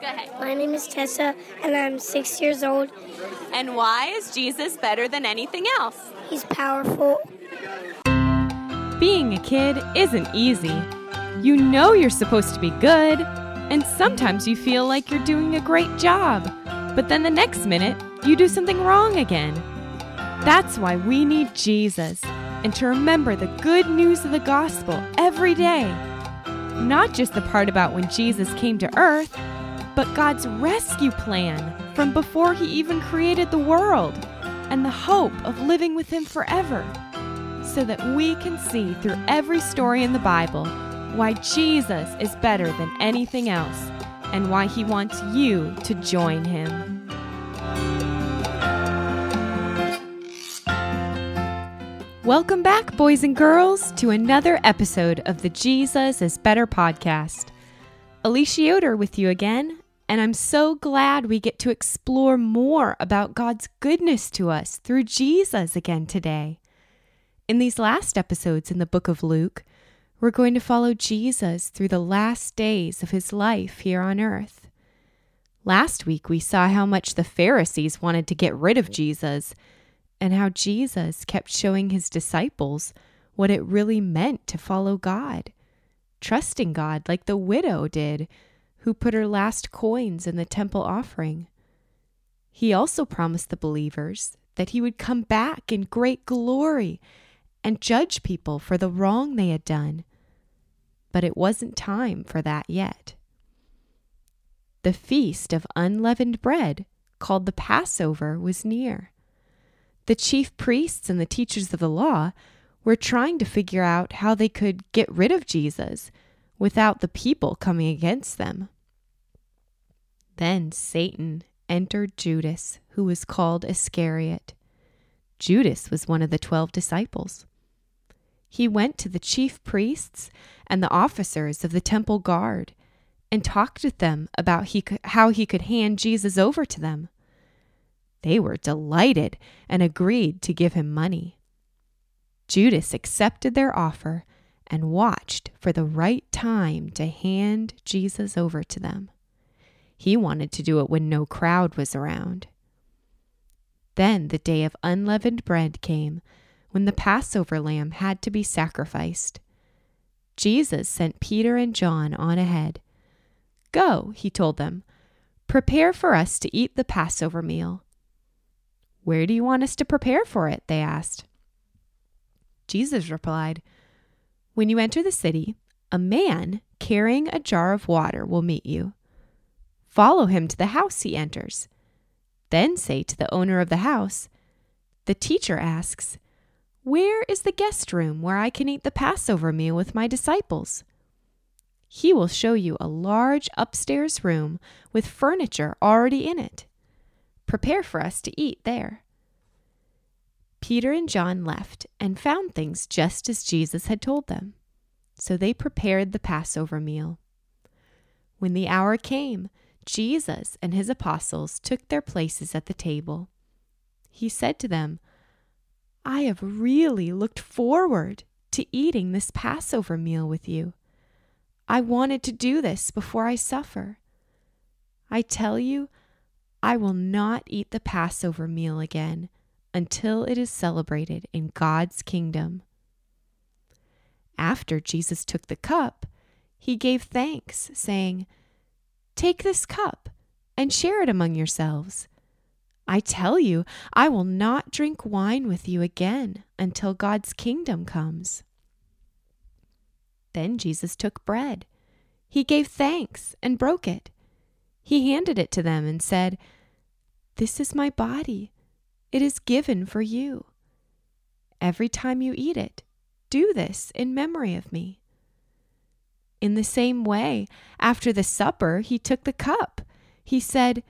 Go ahead. My name is Tessa, and I'm six years old. And why is Jesus better than anything else? He's powerful. Being a kid isn't easy. You know you're supposed to be good, and sometimes you feel like you're doing a great job, but then the next minute, you do something wrong again. That's why we need Jesus and to remember the good news of the gospel every day. Not just the part about when Jesus came to earth, but God's rescue plan from before he even created the world and the hope of living with him forever. So that we can see through every story in the Bible why Jesus is better than anything else and why he wants you to join him. Welcome back, boys and girls, to another episode of the Jesus is Better podcast. Alicia Yoder with you again, and I'm so glad we get to explore more about God's goodness to us through Jesus again today. In these last episodes in the book of Luke, we're going to follow Jesus through the last days of his life here on earth. Last week, we saw how much the Pharisees wanted to get rid of Jesus and how Jesus kept showing his disciples what it really meant to follow God, trusting God like the widow did, who put her last coins in the temple offering. He also promised the believers that he would come back in great glory and judge people for the wrong they had done. But it wasn't time for that yet. The feast of unleavened bread, called the Passover, was near. The chief priests and the teachers of the law were trying to figure out how they could get rid of Jesus without the people coming against them. Then Satan entered Judas, who was called Iscariot. Judas was one of the twelve disciples. He went to the chief priests and the officers of the temple guard and talked with them about he how he could hand Jesus over to them. They were delighted and agreed to give him money. Judas accepted their offer and watched for the right time to hand Jesus over to them. He wanted to do it when no crowd was around. Then the day of unleavened bread came, when the Passover lamb had to be sacrificed. Jesus sent Peter and John on ahead. Go, he told them, prepare for us to eat the Passover meal. Where do you want us to prepare for it? They asked. Jesus replied, When you enter the city, a man carrying a jar of water will meet you. Follow him to the house he enters. Then say to the owner of the house, The teacher asks, Where is the guest room where I can eat the Passover meal with my disciples? He will show you a large upstairs room with furniture already in it. Prepare for us to eat there. Peter and John left and found things just as Jesus had told them. So they prepared the Passover meal. When the hour came, Jesus and his apostles took their places at the table. He said to them, I have really looked forward to eating this Passover meal with you. I wanted to do this before I suffer. I tell you, I will not eat the Passover meal again until it is celebrated in God's kingdom. After Jesus took the cup, he gave thanks, saying, Take this cup and share it among yourselves. I tell you, I will not drink wine with you again until God's kingdom comes. Then Jesus took bread. He gave thanks and broke it he handed it to them and said, This is my body. It is given for you. Every time you eat it, do this in memory of me. In the same way, after the supper, he took the cup. He said,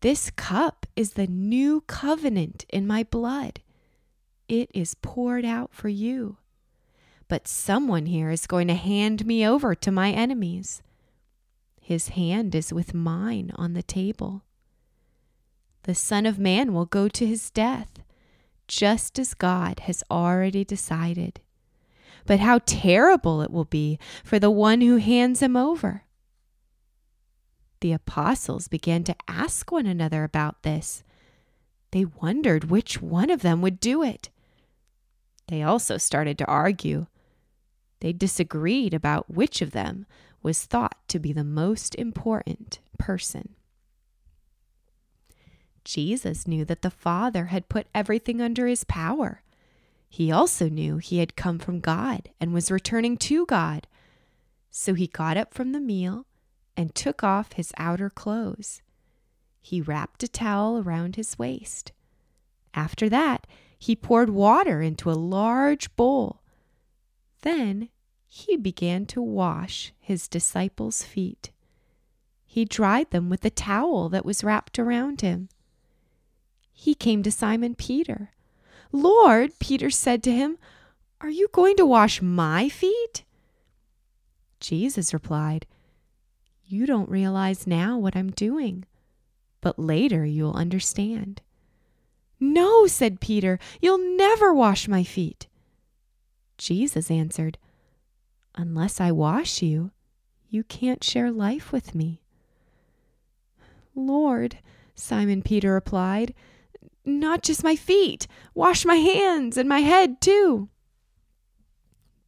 This cup is the new covenant in my blood. It is poured out for you. But someone here is going to hand me over to my enemies. His hand is with mine on the table. The Son of Man will go to his death, just as God has already decided. But how terrible it will be for the one who hands him over. The apostles began to ask one another about this. They wondered which one of them would do it. They also started to argue. They disagreed about which of them was thought to be the most important person. Jesus knew that the Father had put everything under his power. He also knew he had come from God and was returning to God. So he got up from the meal and took off his outer clothes. He wrapped a towel around his waist. After that, he poured water into a large bowl. Then he began to wash his disciples' feet. He dried them with the towel that was wrapped around him. He came to Simon Peter. Lord, Peter said to him, Are you going to wash my feet? Jesus replied, You don't realize now what I'm doing, but later you'll understand. No, said Peter, you'll never wash my feet. Jesus answered, Unless I wash you, you can't share life with me. Lord, Simon Peter replied, not just my feet, wash my hands and my head too.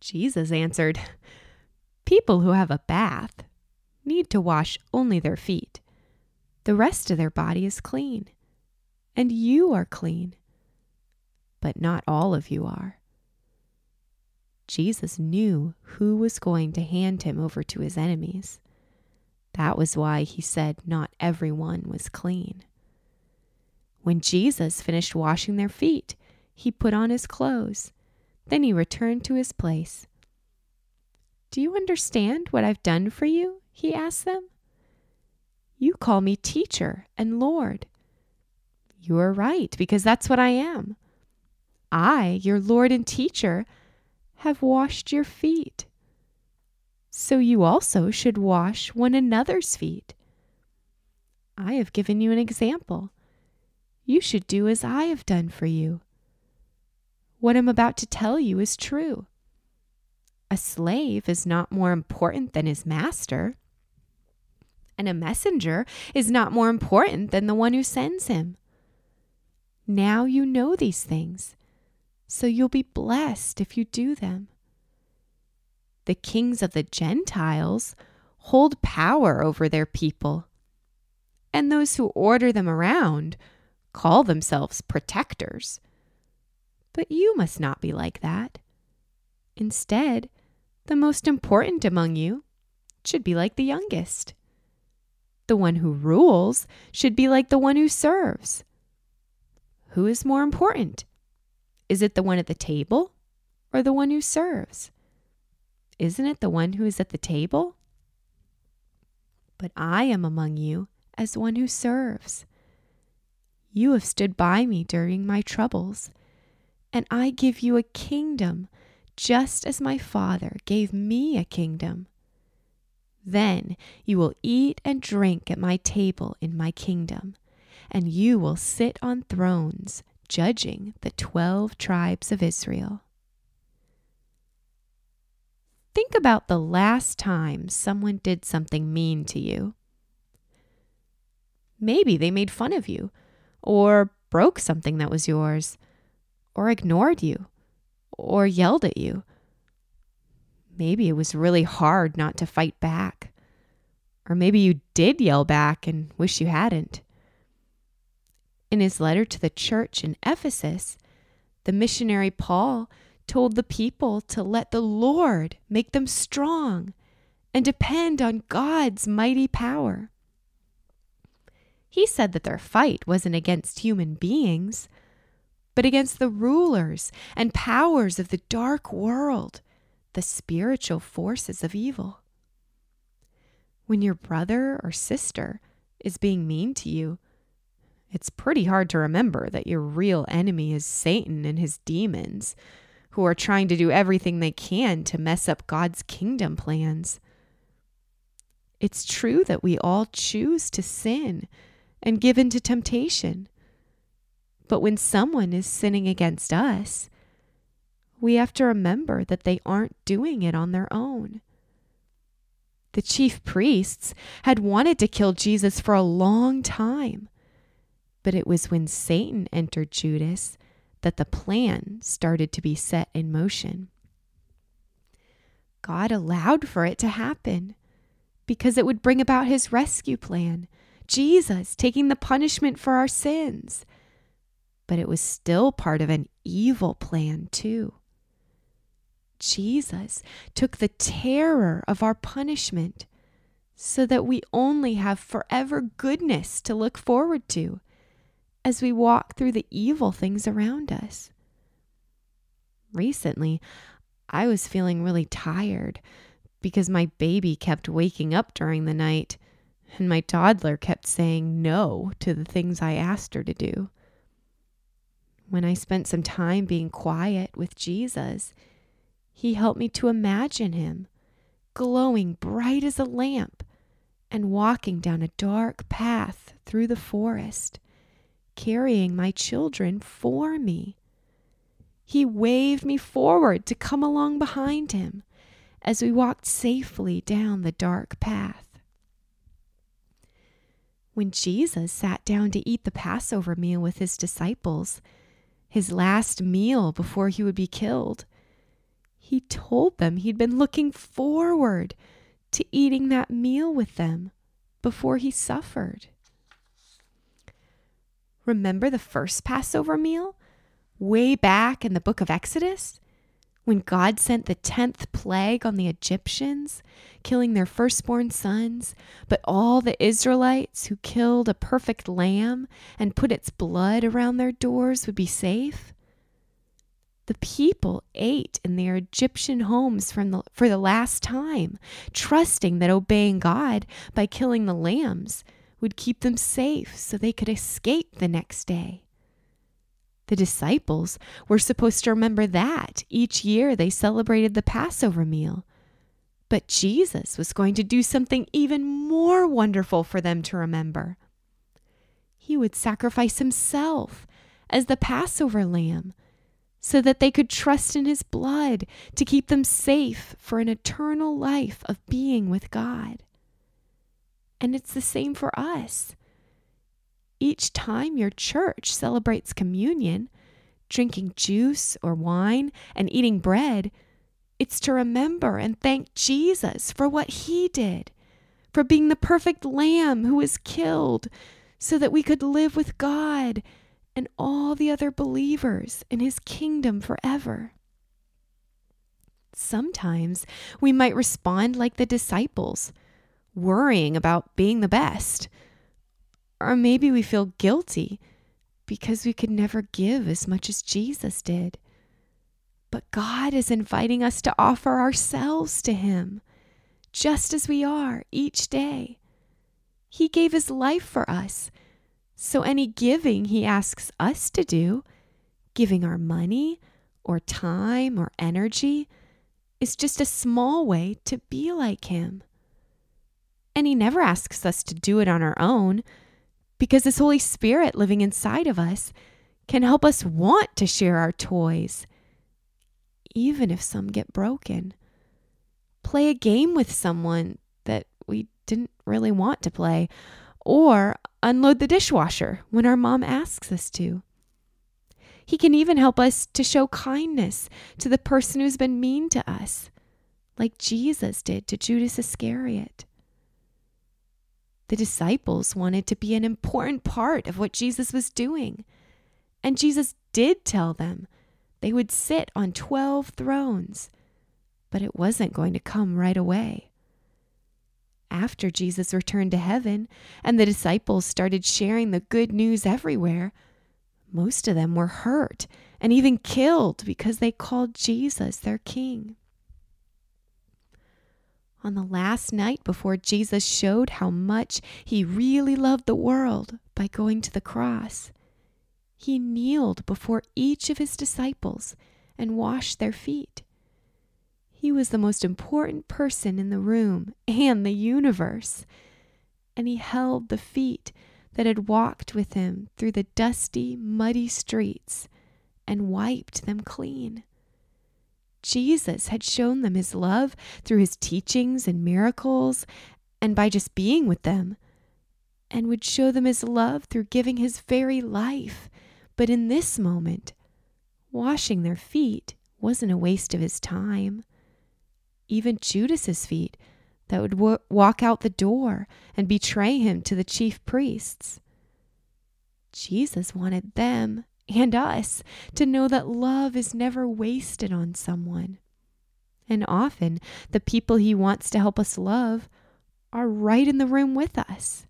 Jesus answered, People who have a bath need to wash only their feet. The rest of their body is clean and you are clean, but not all of you are. Jesus knew who was going to hand him over to his enemies. That was why he said not everyone was clean. When Jesus finished washing their feet, he put on his clothes. Then he returned to his place. Do you understand what I've done for you? He asked them. You call me teacher and Lord. You are right, because that's what I am. I, your Lord and teacher, have washed your feet. So you also should wash one another's feet. I have given you an example. You should do as I have done for you. What I'm about to tell you is true. A slave is not more important than his master, and a messenger is not more important than the one who sends him. Now you know these things, so you'll be blessed if you do them. The kings of the Gentiles hold power over their people, and those who order them around call themselves protectors. But you must not be like that. Instead, the most important among you should be like the youngest. The one who rules should be like the one who serves. Who is more important? Is it the one at the table or the one who serves? Isn't it the one who is at the table? But I am among you as one who serves. You have stood by me during my troubles, and I give you a kingdom just as my Father gave me a kingdom. Then you will eat and drink at my table in my kingdom and you will sit on thrones judging the 12 tribes of Israel. Think about the last time someone did something mean to you. Maybe they made fun of you, or broke something that was yours, or ignored you, or yelled at you. Maybe it was really hard not to fight back. Or maybe you did yell back and wish you hadn't. In his letter to the church in Ephesus, the missionary Paul told the people to let the Lord make them strong and depend on God's mighty power. He said that their fight wasn't against human beings, but against the rulers and powers of the dark world, the spiritual forces of evil. When your brother or sister is being mean to you, it's pretty hard to remember that your real enemy is Satan and his demons, who are trying to do everything they can to mess up God's kingdom plans. It's true that we all choose to sin and give in to temptation. But when someone is sinning against us, we have to remember that they aren't doing it on their own. The chief priests had wanted to kill Jesus for a long time. But it was when Satan entered Judas that the plan started to be set in motion. God allowed for it to happen because it would bring about his rescue plan, Jesus taking the punishment for our sins. But it was still part of an evil plan, too. Jesus took the terror of our punishment so that we only have forever goodness to look forward to as we walk through the evil things around us. Recently, I was feeling really tired because my baby kept waking up during the night and my toddler kept saying no to the things I asked her to do. When I spent some time being quiet with Jesus, he helped me to imagine him glowing bright as a lamp and walking down a dark path through the forest carrying my children for me. He waved me forward to come along behind him as we walked safely down the dark path. When Jesus sat down to eat the Passover meal with his disciples, his last meal before he would be killed, he told them he'd been looking forward to eating that meal with them before he suffered. Remember the first Passover meal? Way back in the book of Exodus? When God sent the 10th plague on the Egyptians, killing their firstborn sons, but all the Israelites who killed a perfect lamb and put its blood around their doors would be safe? The people ate in their Egyptian homes from the, for the last time, trusting that obeying God by killing the lambs would keep them safe so they could escape the next day. The disciples were supposed to remember that each year they celebrated the Passover meal. But Jesus was going to do something even more wonderful for them to remember. He would sacrifice himself as the Passover lamb so that they could trust in his blood to keep them safe for an eternal life of being with God. And it's the same for us. Each time your church celebrates communion, drinking juice or wine and eating bread, it's to remember and thank Jesus for what he did, for being the perfect lamb who was killed so that we could live with God and all the other believers in his kingdom forever. Sometimes we might respond like the disciples worrying about being the best. Or maybe we feel guilty because we could never give as much as Jesus did. But God is inviting us to offer ourselves to Him, just as we are each day. He gave His life for us. So any giving He asks us to do, giving our money or time or energy, is just a small way to be like Him. And He never asks us to do it on our own because this Holy Spirit living inside of us can help us want to share our toys, even if some get broken. Play a game with someone that we didn't really want to play, or unload the dishwasher when our mom asks us to. He can even help us to show kindness to the person who's been mean to us, like Jesus did to Judas Iscariot. The disciples wanted to be an important part of what Jesus was doing. And Jesus did tell them they would sit on 12 thrones, but it wasn't going to come right away. After Jesus returned to heaven and the disciples started sharing the good news everywhere, most of them were hurt and even killed because they called Jesus their king on the last night before Jesus showed how much he really loved the world by going to the cross. He kneeled before each of his disciples and washed their feet. He was the most important person in the room and the universe, and he held the feet that had walked with him through the dusty, muddy streets and wiped them clean. Jesus had shown them his love through his teachings and miracles and by just being with them, and would show them his love through giving his very life. But in this moment, washing their feet wasn't a waste of his time. Even Judas's feet that would w- walk out the door and betray him to the chief priests. Jesus wanted them and us to know that love is never wasted on someone. And often, the people he wants to help us love are right in the room with us.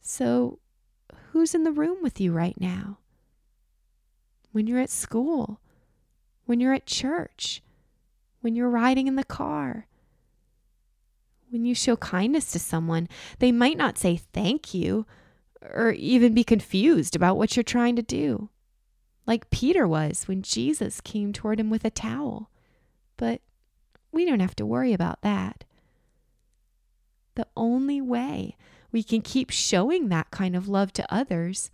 So, who's in the room with you right now? When you're at school, when you're at church, when you're riding in the car, when you show kindness to someone, they might not say thank you or even be confused about what you're trying to do, like Peter was when Jesus came toward him with a towel. But we don't have to worry about that. The only way we can keep showing that kind of love to others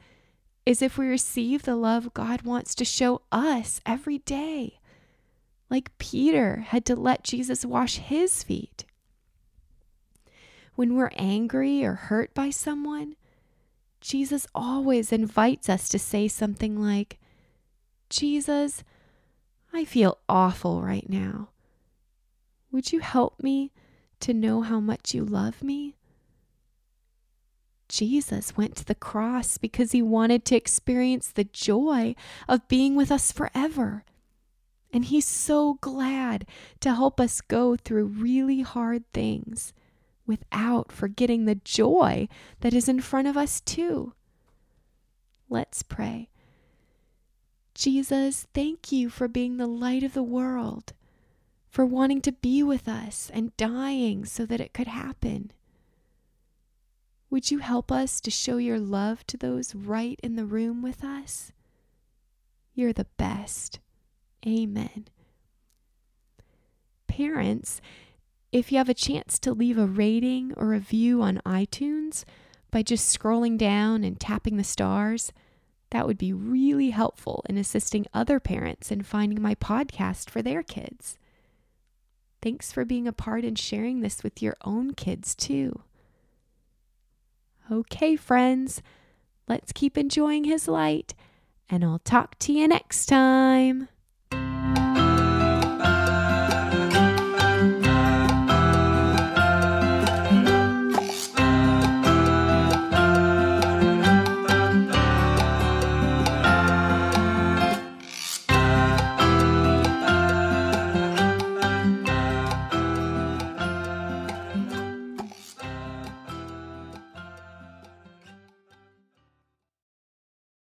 is if we receive the love God wants to show us every day. Like Peter had to let Jesus wash his feet. When we're angry or hurt by someone, Jesus always invites us to say something like, Jesus, I feel awful right now. Would you help me to know how much you love me? Jesus went to the cross because he wanted to experience the joy of being with us forever. And he's so glad to help us go through really hard things without forgetting the joy that is in front of us, too. Let's pray. Jesus, thank you for being the light of the world, for wanting to be with us and dying so that it could happen. Would you help us to show your love to those right in the room with us? You're the best. Amen. Parents, if you have a chance to leave a rating or a review on iTunes by just scrolling down and tapping the stars, that would be really helpful in assisting other parents in finding my podcast for their kids. Thanks for being a part and sharing this with your own kids, too. Okay, friends, let's keep enjoying his light, and I'll talk to you next time.